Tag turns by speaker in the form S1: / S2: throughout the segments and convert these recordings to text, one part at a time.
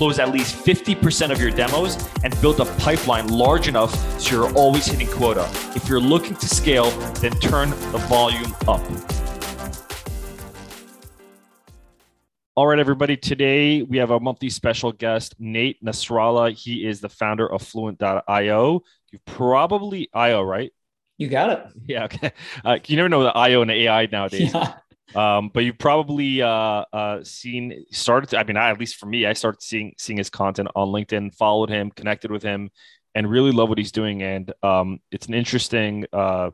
S1: close at least 50% of your demos, and build a pipeline large enough so you're always hitting quota. If you're looking to scale, then turn the volume up. All right, everybody. Today we have a monthly special guest, Nate Nasrallah. He is the founder of Fluint.io. You probably IO, right?
S2: You got it.
S1: Yeah. Okay. Uh, you never know the IO and the AI nowadays. Yeah. Um, but you've probably uh, uh, seen started. To, I mean, I, at least for me, I started seeing seeing his content on LinkedIn, followed him, connected with him, and really love what he's doing. And um, it's an interesting uh,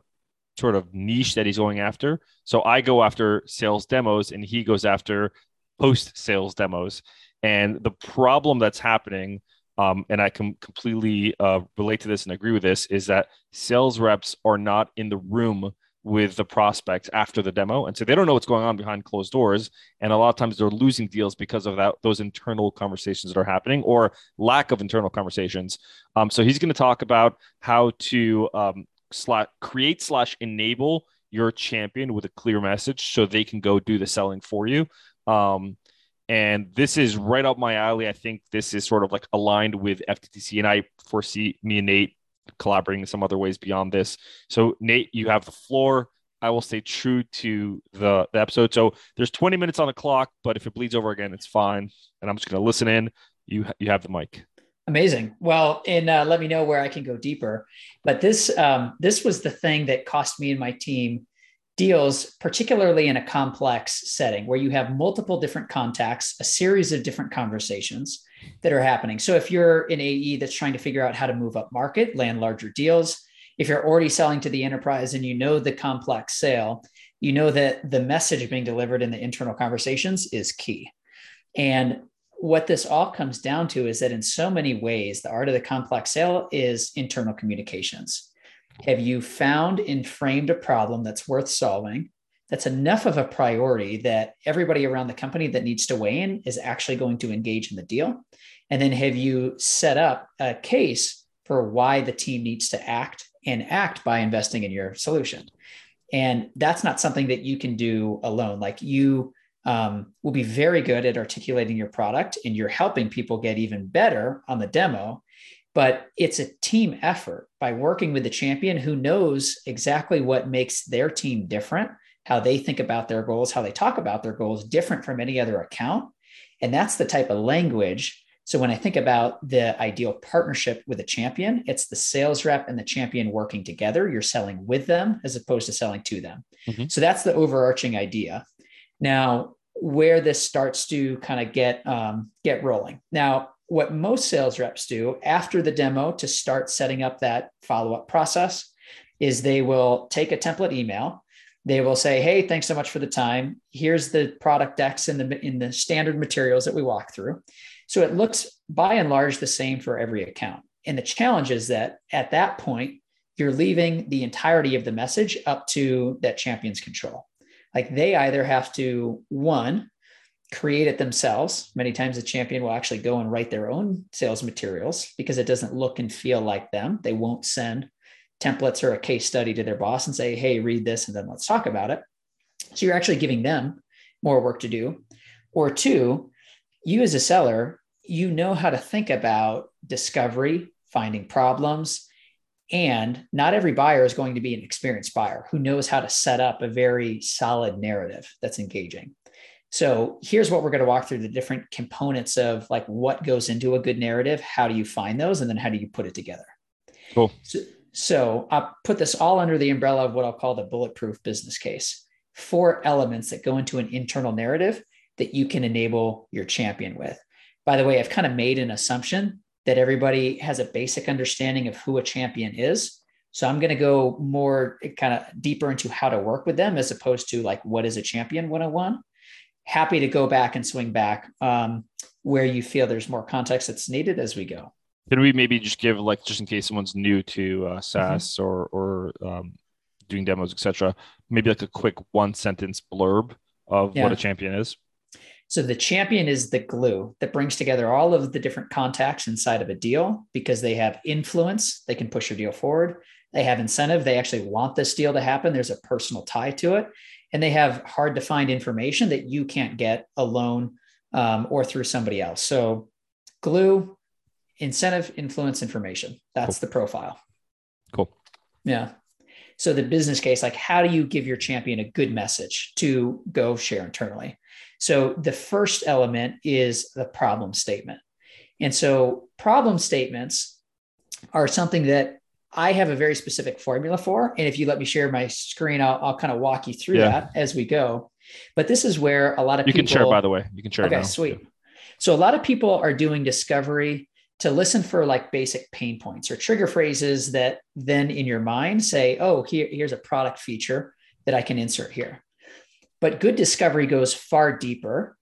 S1: sort of niche that he's going after. So I go after sales demos, and he goes after post sales demos. And the problem that's happening, um, and I can completely uh, relate to this and agree with this, is that sales reps are not in the room with the prospects after the demo. And so they don't know what's going on behind closed doors. And a lot of times they're losing deals because of that those internal conversations that are happening or lack of internal conversations. Um, so he's going to talk about how to um, slash, create slash enable your champion with a clear message so they can go do the selling for you. Um, and this is right up my alley. I think this is sort of like aligned with fttc and i foresee me and nate collaborating in some other ways beyond this. So, Nate, you have the floor. I will stay true to the, the episode. So there's 20 minutes on the clock, but if it bleeds over again, it's fine. And I'm just going to listen in. You you have the mic.
S2: Amazing. Well, and uh, let me know where I can go deeper. But this um, this was the thing that cost me and my team deals, particularly in a complex setting where you have multiple different contacts, a series of different conversations that are happening. So if you're an AE that's trying to figure out how to move up market, land larger deals, if you're already selling to the enterprise and you know the complex sale, you know that the message being delivered in the internal conversations is key. And what this all comes down to is that in so many ways, the art of the complex sale is internal communications. Have you found and framed a problem that's worth solving? That's enough of a priority that everybody around the company that needs to weigh in is actually going to engage in the deal. And then have you set up a case for why the team needs to act and act by investing in your solution? And that's not something that you can do alone. Like you um, will be very good at articulating your product and you're helping people get even better on the demo but it's a team effort by working with the champion who knows exactly what makes their team different, how they think about their goals, how they talk about their goals different from any other account. And that's the type of language. So when I think about the ideal partnership with a champion, it's the sales rep and the champion working together. You're selling with them as opposed to selling to them. Mm-hmm. So that's the overarching idea. Now, where this starts to kind of get um, get rolling. Now, what most sales reps do after the demo to start setting up that follow up process is they will take a template email. They will say, "Hey, thanks so much for the time. Here's the product decks in the in the standard materials that we walk through." So it looks by and large the same for every account. And the challenge is that at that point, you're leaving the entirety of the message up to that champion's control. Like they either have to one create it themselves. Many times the champion will actually go and write their own sales materials because it doesn't look and feel like them. They won't send templates or a case study to their boss and say, hey, read this and then let's talk about it. So you're actually giving them more work to do. Or two, you as a seller, you know how to think about discovery, finding problems. And not every buyer is going to be an experienced buyer who knows how to set up a very solid narrative that's engaging. So here's what we're going to walk through the different components of like what goes into a good narrative. How do you find those? And then how do you put it together?
S1: Cool.
S2: So, so I'll put this all under the umbrella of what I'll call the bulletproof business case. Four elements that go into an internal narrative that you can enable your champion with. By the way, I've kind of made an assumption that everybody has a basic understanding of who a champion is. So I'm going to go more eh, kind of deeper into how to work with them as opposed to like what is a champion 101 happy to go back and swing back um, where you feel there's more context that's needed as we go.
S1: Can we maybe just give like just in case someone's new to uh, SaaS
S2: Mm-hmm.
S1: or or um, doing demos, etc. Maybe like a quick one sentence blurb of
S2: Yeah.
S1: what a champion is.
S2: So the champion is the glue that brings together all of the different contacts inside of a deal because they have influence. They can push your deal forward. They have incentive. They actually want this deal to happen. There's a personal tie to it. And they have hard to find information that you can't get alone um, or through somebody else. So glue, incentive, influence, information. That's the profile.
S1: Cool.
S2: Yeah. So the business case, like how do you give your champion a good message to go share internally? So the first element is the problem statement. And so problem statements are something that I have a very specific formula for. And if you let me share my screen, I'll, I'll kind of walk you through
S1: Yeah.
S2: that as we go. But this is where a lot of
S1: You
S2: people
S1: can share, by the way. You can share.
S2: Okay, sweet. So a lot of people are doing discovery to listen for like basic pain points or trigger phrases that then in your mind say, oh, here, here's a product feature that I can insert here. But good discovery goes far deeper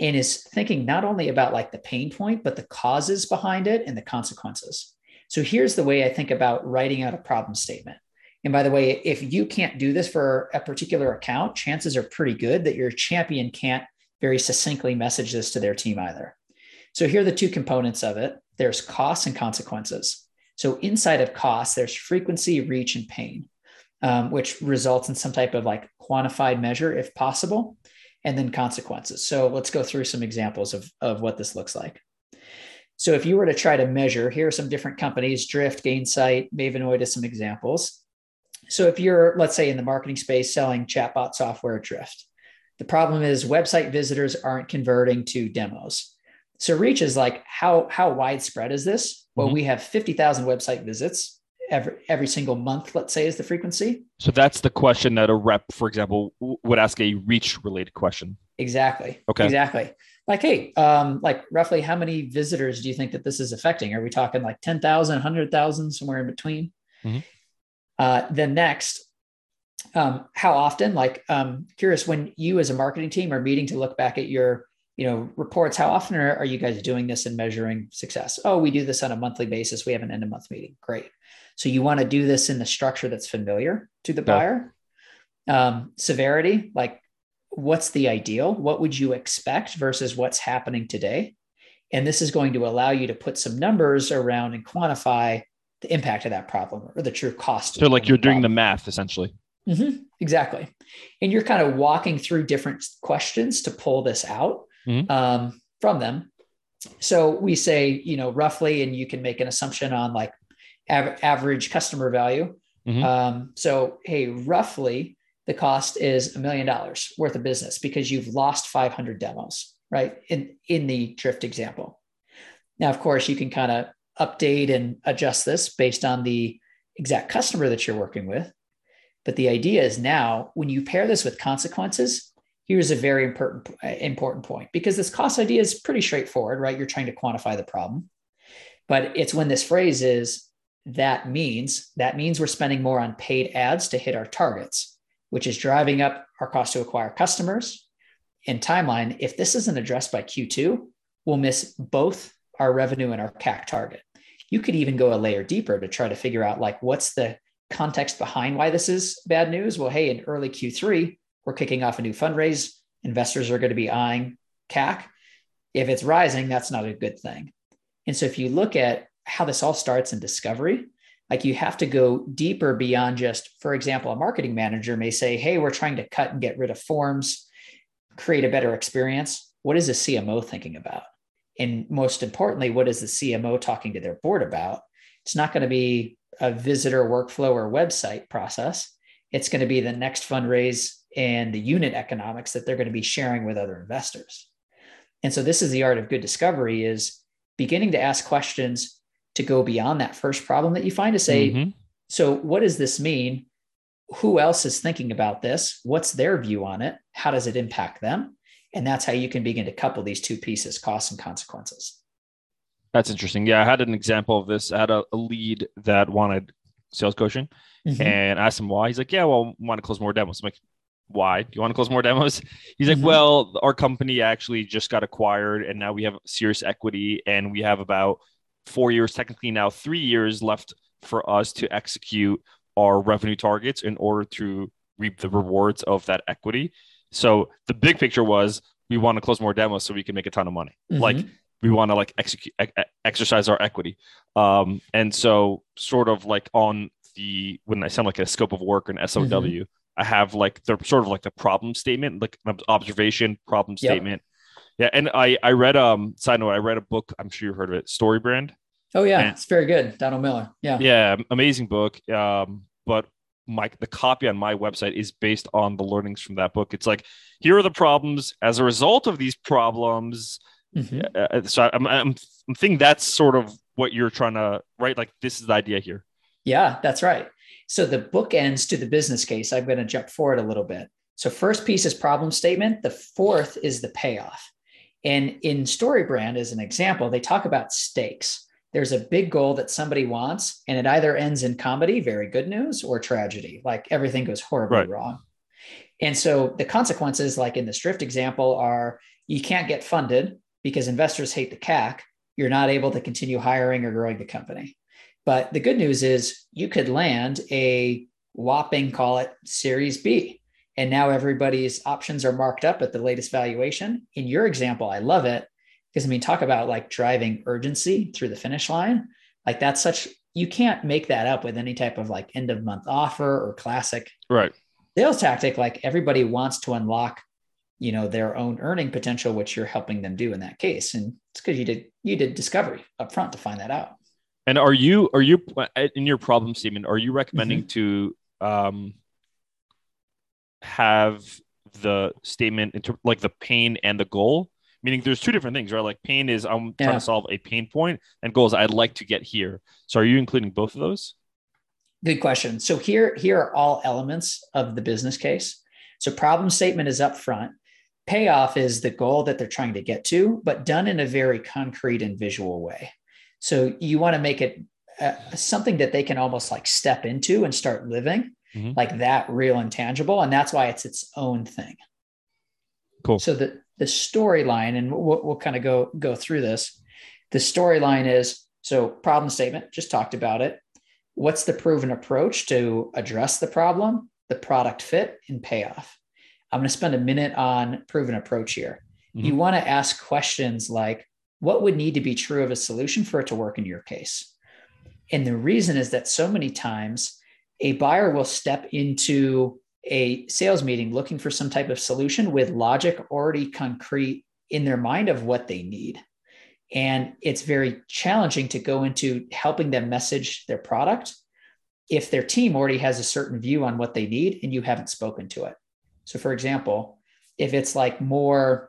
S2: and is thinking not only about like the pain point, but the causes behind it and the consequences. So here's the way I think about writing out a problem statement. And by the way, if you can't do this for a particular account, chances are pretty good that your champion can't very succinctly message this to their team either. So here are the two components of it there's costs and consequences. So inside of costs, there's frequency, reach, and pain, um, which results in some type of like quantified measure if possible, and then consequences. So let's go through some examples of, of what this looks like. So if you were to try to measure, here are some different companies, Drift, Gainsight, Mavenoid as some examples. So if you're, let's say, in the marketing space selling chatbot software Drift, the problem is website visitors aren't converting to demos. So reach is like how how widespread is this? Well,
S1: Mhm.
S2: we have 50,000 website visits every every single month, let's say is the frequency.
S1: So that's the question that a rep, for example, would ask a reach related question.
S2: Exactly.
S1: Okay.
S2: Exactly. Like, hey, um, like roughly how many visitors do you think that this is affecting? Are we talking like 10,000, 100,000, somewhere in between?
S1: Mhm.
S2: Uh, then next, um, how often, like, um, curious when you as a marketing team are meeting to look back at your, you know, reports, how often are, are you guys doing this and measuring success? Oh, we do this on a monthly basis. We have an end of month meeting. Great. So you want to do this in the structure that's familiar to the
S1: Yeah.
S2: buyer. Um, severity, like what's the ideal? What would you expect versus what's happening today? And this is going to allow you to put some numbers around and quantify the impact of that problem or the true cost.
S1: So like you're doing the math essentially.
S2: Mhm, exactly. And you're kind of walking through different questions to pull this out
S1: Mhm.
S2: um, from them. So we say, you know, roughly, and you can make an assumption on like av- average customer value.
S1: Mhm.
S2: Um, so, hey, roughly the cost is a million dollars worth of business because you've lost 500 demos, right? In, in the Drift example. Now, of course, you can kind of update and adjust this based on the exact customer that you're working with. But the idea is now when you pair this with consequences, here's a very important, important point because this cost idea is pretty straightforward, right? You're trying to quantify the problem. But it's when this phrase is that means, that means we're spending more on paid ads to hit our targets, which is driving up our cost to acquire customers and timeline. If this isn't addressed by Q2, we'll miss both our revenue and our CAC target. You could even go a layer deeper to try to figure out like what's the context behind why this is bad news. Well, hey, in early Q3, we're kicking off a new fundraise. Investors are going to be eyeing CAC. If it's rising, that's not a good thing. And so if you look at how this all starts in discovery, like you have to go deeper beyond just, for example, a marketing manager may say, hey, we're trying to cut and get rid of forms, create a better experience. What is the CMO thinking about? And most importantly, what is the CMO talking to their board about? It's not going to be a visitor workflow or website process. It's going to be the next fundraise and the unit economics that they're going to be sharing with other investors. And so this is the art of good discovery is beginning to ask questions to go beyond that first problem that you find to say,
S1: Mhm.
S2: so what does this mean? Who else is thinking about this? What's their view on it? How does it impact them? And that's how you can begin to couple these two pieces, costs and consequences.
S1: That's interesting. Yeah, I had an example of this. I had a, a lead that wanted sales coaching
S2: Mhm.
S1: and I asked him why. He's like, Yeah, well, I want to close more demos. I'm like, why? Do you want to close more demos? He's like,
S2: Mhm.
S1: Well, our company actually just got acquired and now we have serious equity and we have about four years, technically now three years left for us to execute our revenue targets in order to reap the rewards of that equity. So the big picture was we want to close more demos so we can make a ton of money. Mm-hmm. Like we want to like execute exercise our equity. Um, and so sort of like on the when I sound like a scope of work and SOW, mm-hmm. I have like the sort of like the problem statement, like an observation problem yep. Yeah, and I I read um side note I read a book I'm sure you've heard of it Story Brand.
S2: Oh yeah, and, it's very good, Donald Miller. Yeah,
S1: yeah, amazing book. Um, but my the copy on my website is based on the learnings from that book. It's like here are the problems as a result of these problems. Mm-hmm. Uh, uh so I'm, I'm I'm thinking that's sort of what you're trying to write. Like this is the idea here.
S2: Yeah, that's right. So the book ends to the business case. I'm going to jump forward a little bit. So first piece is problem statement. The fourth is the payoff. And in StoryBrand, as an example, they talk about stakes. There's a big goal that somebody wants, and it either ends in comedy, very good news, or tragedy, like everything goes horribly right. wrong. And so the consequences, like in the Drift example, are you can't get funded because investors hate the CAC. You're not able to continue hiring or growing the company. But the good news is you could land a whopping, call it Series B, and now everybody's options are marked up at the latest valuation. In your example, I love it because I mean, talk about like driving urgency through the finish line. Like that's such, you can't make that up with any type of like end of month offer or classic
S1: right
S2: sales tactic. Like everybody wants to unlock, you know, their own earning potential, which you're helping them do in that case. And it's because you did, you did discovery up front to find that out.
S1: And are you, are you in your problem statement, are you recommending mm-hmm. to, um, have the statement into like the pain and the goal meaning there's two different things right? Like pain is i'm yeah. trying to solve a pain point and goals i'd like to get here. So are you including both of those?
S2: Good question. So here here are all elements of the business case. So problem statement is up front. Payoff is the goal that they're trying to get to but done in a very concrete and visual way. So you want to make it uh, something that they can almost like step into and start living mm-hmm. like that real and tangible. And that's why it's its own thing.
S1: Cool.
S2: So the, the storyline, and we'll, we'll kind of go, go through this. The storyline is so problem statement, just talked about it. What's the proven approach to address the problem, the product fit, and payoff? I'm going to spend a minute on proven approach here. Mm-hmm. You want to ask questions like, what would need to be true of a solution for it to work in your case? And the reason is that so many times a buyer will step into a sales meeting looking for some type of solution with logic already concrete in their mind of what they need. And it's very challenging to go into helping them message their product if their team already has a certain view on what they need and you haven't spoken to it. So, for example, if it's like more,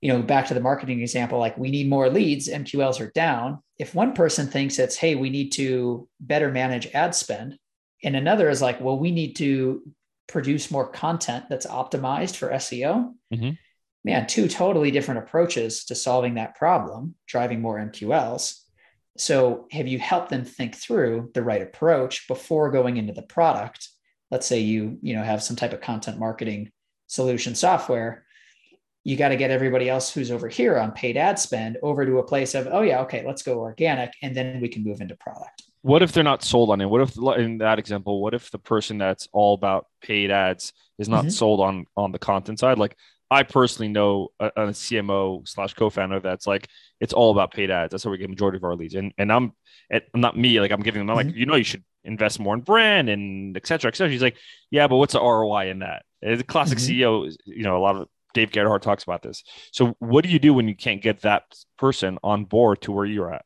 S2: you know, back to the marketing example, like we need more leads, MQLs are down. If one person thinks it's, hey, we need to better manage ad spend, and another is like, well, we need to produce more content that's optimized for SEO. Mm-hmm. Man, two totally different approaches to solving that problem, driving more MQLs. So, have you helped them think through the right approach before going into the product? Let's say you, you know, have some type of content marketing solution software. You got to get everybody else who's over here on paid ad spend over to a place of, oh yeah, okay, let's go organic, and then we can move into product
S1: what if they're not sold on it? What if, in that example, what if the person that's all about paid ads is not mm-hmm. sold on on the content side? Like I personally know a, a CMO slash co-founder that's like it's all about paid ads. That's how we get majority of our leads. And and I'm, not me. Like I'm giving them I'm mm-hmm. like you know you should invest more in brand and et cetera, et cetera. She's like, yeah, but what's the ROI in that? The classic mm-hmm. CEO, you know, a lot of Dave Gerhardt talks about this. So what do you do when you can't get that person on board to where you're at?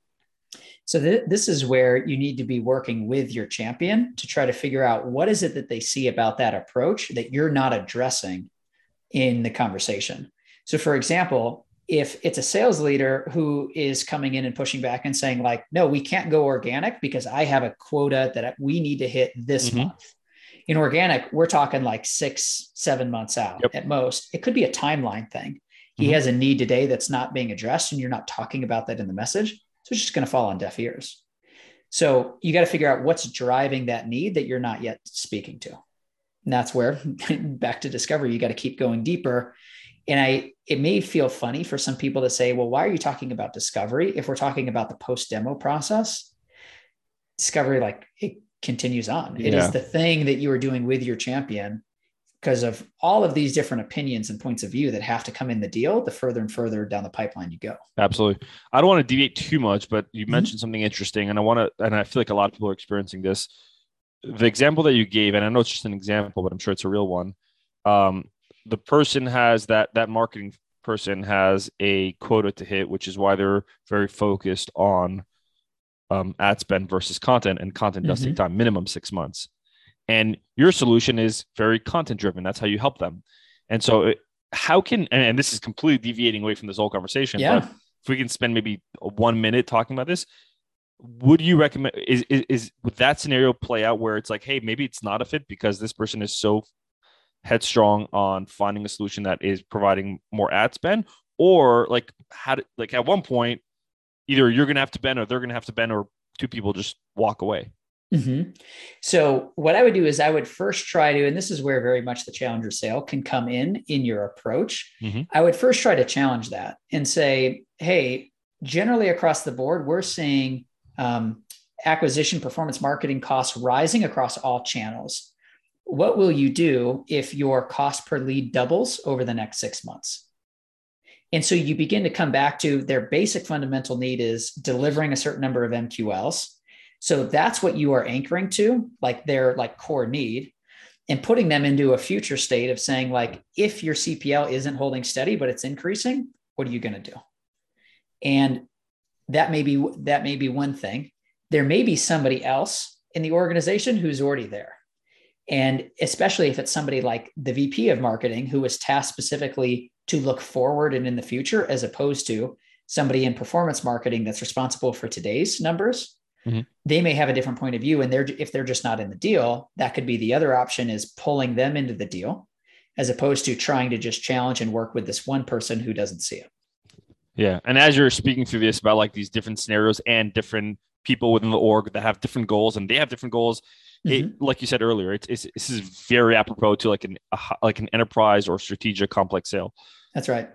S2: So th- this is where you need to be working with your champion to try to figure out what is it that they see about that approach that you're not addressing in the conversation. So for example, if it's a sales leader who is coming in and pushing back and saying like, no, we can't go organic because I have a quota that we need to hit this mm-hmm. month. In organic, we're talking like six, seven months out yep. at most. It could be a timeline thing. He mm-hmm. has a need today that's not being addressed, and you're not talking about that in the message. So it's just going to fall on deaf ears. So you got to figure out what's driving that need that you're not yet speaking to. And that's where back to discovery, you got to keep going deeper And I, it may feel funny for some people to say, well, why are you talking about discovery? If we're talking about the post demo process, discovery, like it continues on. It yeah. is the thing that you are doing with your champion because of all of these different opinions and points of view that have to come in the deal the further and further down the pipeline you go
S1: absolutely i don't want to deviate too much but you mm-hmm. mentioned something interesting and i want to and i feel like a lot of people are experiencing this the example that you gave and i know it's just an example but i'm sure it's a real one um, the person has that that marketing person has a quota to hit which is why they're very focused on um, ad spend versus content and content does mm-hmm. take time minimum six months and your solution is very content driven that's how you help them. And so it, how can and this is completely deviating away from this whole conversation
S2: yeah.
S1: but if we can spend maybe one minute talking about this would you recommend is, is, is would that scenario play out where it's like hey maybe it's not a fit because this person is so headstrong on finding a solution that is providing more ad spend? Or like how to, like at one point either you're gonna have to bend or they're gonna have to bend or two people just walk away
S2: Mm-hmm. So, what I would do is I would first try to, and this is where very much the challenger sale can come in in your approach. Mm-hmm. I would first try to challenge that and say, hey, generally across the board, we're seeing um, acquisition performance marketing costs rising across all channels. What will you do if your cost per lead doubles over the next six months? And so you begin to come back to their basic fundamental need is delivering a certain number of MQLs so that's what you are anchoring to, like their like core need, and putting them into a future state of saying, like, if your CPL isn't holding steady, but it's increasing, what are you going to do? And that may be that may be one thing. There may be somebody else in the organization who's already there. And especially if it's somebody like the VP of marketing who is tasked specifically to look forward and in the future, as opposed to somebody in performance marketing that's responsible for today's numbers, mm-hmm. they may have a different point of view and they're if they're just not in the deal that could be the other option is pulling them into the deal as opposed to trying to just challenge and work with this one person who doesn't see it.
S1: Yeah. And as you're speaking through this about like these different scenarios and different people within the org that have different goals and they have different goals mm-hmm. it, like you said earlier it's, it's, this is very apropos to like an a, like an enterprise or strategic complex sale.
S2: That's right.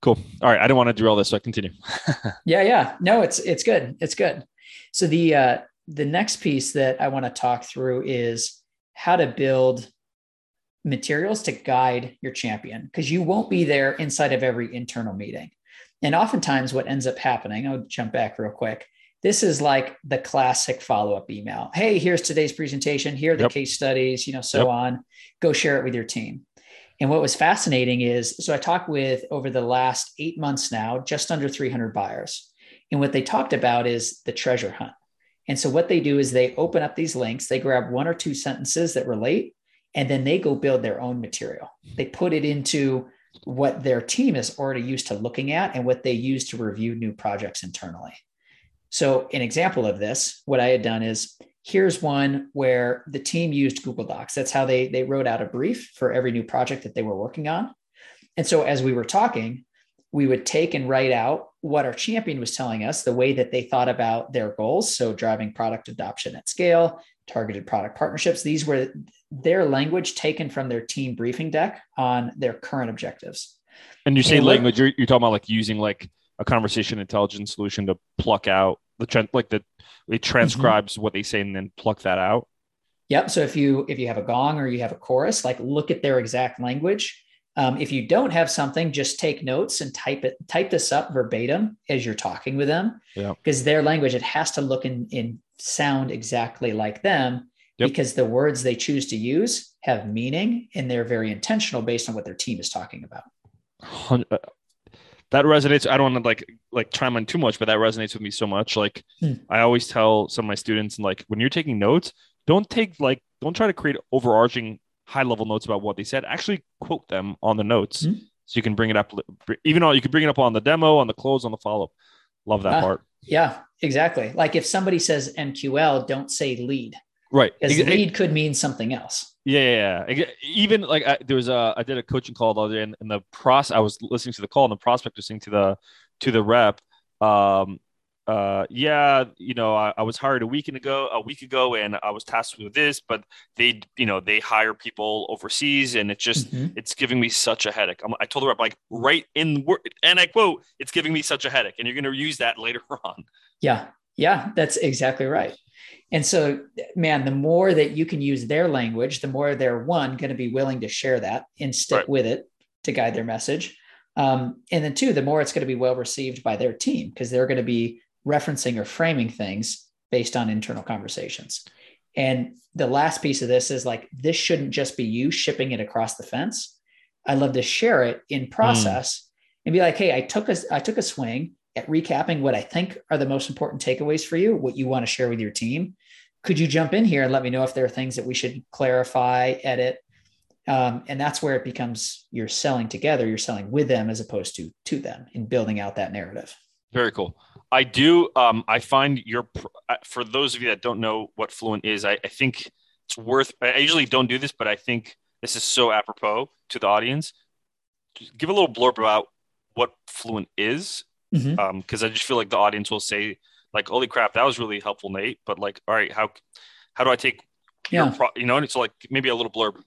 S1: Cool. All right. I don't want to derail this so i continue.
S2: Yeah yeah. No it's it's good. It's good so the uh, the next piece that I want to talk through is how to build materials to guide your champion because you won't be there inside of every internal meeting. And oftentimes, what ends up happening, I'll jump back real quick. This is like the classic follow up email. Hey, here's today's presentation. Here are the yep. case studies, you know, so yep. on. Go share it with your team. And what was fascinating is so I talked with over the last eight months now, just under 300 buyers. And what they talked about is the treasure hunt. And so what they do is they open up these links, they grab one or two sentences that relate, and then they go build their own material. They put it into what their team is already used to looking at and what they use to review new projects internally. So, an example of this, what I had done is here's one where the team used Google Docs. That's how they, they wrote out a brief for every new project that they were working on. And so, as we were talking, we would take and write out what our champion was telling us, the way that they thought about their goals. So, driving product adoption at scale, targeted product partnerships. These were their language taken from their team briefing deck on their current objectives.
S1: And you say and language, you're, you're, talking about like using like a conversation intelligence solution to pluck out the trend, like the it transcribes mm-hmm. what they say and then pluck that out.
S2: Yep. So if you if you have a Gong or you have a Chorus, like look at their exact language um, if you don't have something, just take notes and type it, type this up verbatim as you're talking with them.
S1: Yeah.
S2: Because their language, it has to look and, in sound exactly like them yep. because the words they choose to use have meaning and they're very intentional based on what their team is talking about.
S1: Uh, that resonates. I don't want to like like chime on too much, but that resonates with me so much. Like hmm. I always tell some of my students, and like when you're taking notes, don't take like don't try to create overarching high level notes about what they said, actually quote them on the notes. Mm-hmm. So you can bring it up, even though you can bring it up on the demo, on the close, on the follow up. Love that uh, part.
S2: Yeah, exactly. Like if somebody says MQL, don't say lead.
S1: Right.
S2: Because it, lead could mean something else.
S1: Yeah, yeah. Even like I, there was a, I did a coaching call the other day, and, and the process, I was listening to the call, and the prospect was saying to the to the rep, um, uh, yeah, you know, I, I, was hired a week ago, a week ago, and I was tasked with this, but they, you know, they hire people overseas, and it's just, mm-hmm. it's giving me such a headache. I'm, i told the I'm like, right in word, and I quote, it's giving me such a headache, and you're going to use that later on.
S2: Yeah, yeah, that's exactly right. And so, man, the more that you can use their language, the more they're one going to be willing to share that and stick right. with it to guide their message. Um, and then two, the more it's going to be well received by their team because they're going to be referencing or framing things based on internal conversations. And the last piece of this is like, this shouldn't just be you shipping it across the fence. I love to share it in process mm. and be like, hey, I took a, I took a swing at recapping what I think are the most important takeaways for you, what you want to share with your team. Could you jump in here and let me know if there are things that we should clarify, edit? Um, and that's where it becomes you're selling together, you're selling with them as opposed to to them in building out that narrative.
S1: Very cool. I do. Um, I find your uh, for those of you that don't know what Fluint is, I, I think it's worth. I usually don't do this, but I think this is so apropos to the audience. Just give a little blurb about what Fluint is, because mm-hmm. um, I just feel like the audience will say, like, "Holy crap, that was really helpful, Nate." But like, all right, how how do I take? Yeah, pro- you know, and it's like maybe a little blurb.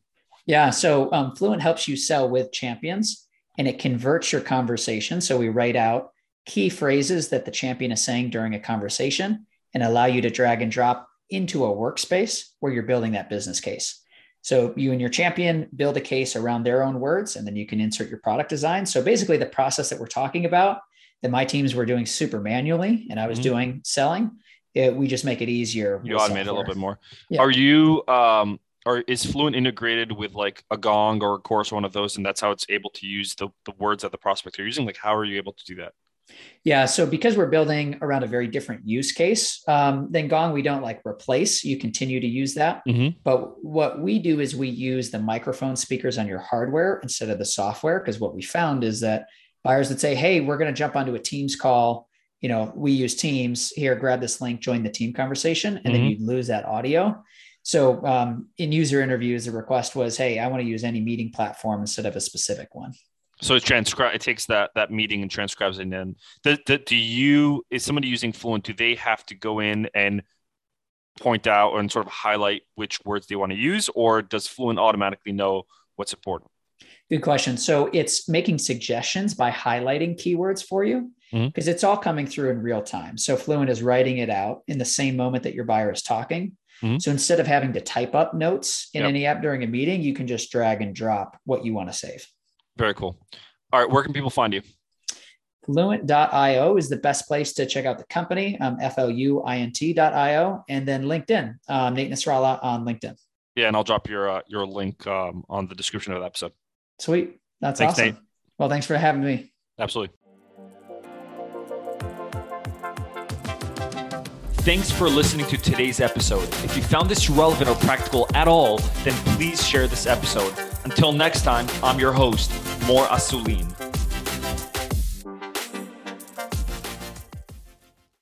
S2: Yeah. So um, Fluint helps you sell with champions, and it converts your conversation. So we write out key phrases that the champion is saying during a conversation and allow you to drag and drop into a workspace where you're building that business case. So you and your champion build a case around their own words, and then you can insert your product design. So basically, the process that we're talking about that my teams were doing super manually, and I was mm-hmm. doing selling, it, we just make it easier.
S1: You automate it a little bit more. Yeah. Are you um, or is Fluint integrated with like a Gong or a Chorus, one of those, and that's how it's able to use the, the words that the prospect are using? Like, how are you able to do that?
S2: Yeah. So because we're building around a very different use case um, than Gong, we don't like replace. You continue to use that. Mm-hmm. But what we do is we use the microphone speakers on your hardware instead of the software. Because what we found is that buyers would say, "Hey, we're going to jump onto a Teams call. You know, we use Teams. Here, grab this link, join the team conversation, and mm-hmm. then you'd lose that audio." So um, in user interviews, the request was, "Hey, I want to use any meeting platform instead of a specific one."
S1: So it transcribes. it takes that that meeting and transcribes it in. Do, do, do you is somebody using Fluint? Do they have to go in and point out and sort of highlight which words they want to use, or does Fluint automatically know what's important?
S2: Good question. So it's making suggestions by highlighting keywords for you because mm-hmm. it's all coming through in real time. So Fluint is writing it out in the same moment that your buyer is talking. Mm-hmm. So instead of having to type up notes in yep. any app during a meeting, you can just drag and drop what you want to save.
S1: Very cool. All right, where can people find you?
S2: Fluint.io is the best place to check out the company, um, F-L-U-I-N-T.io, and then LinkedIn, um, Nate Nasrallah on LinkedIn.
S1: Yeah, and I'll drop your uh, your link um, on the description of the episode.
S2: Sweet. That's thanks, awesome. Nate. Well, thanks for having me.
S1: Absolutely. Thanks for listening to today's episode. If you found this relevant or practical at all, then please share this episode. Until next time, I'm your host, Mor Asulin.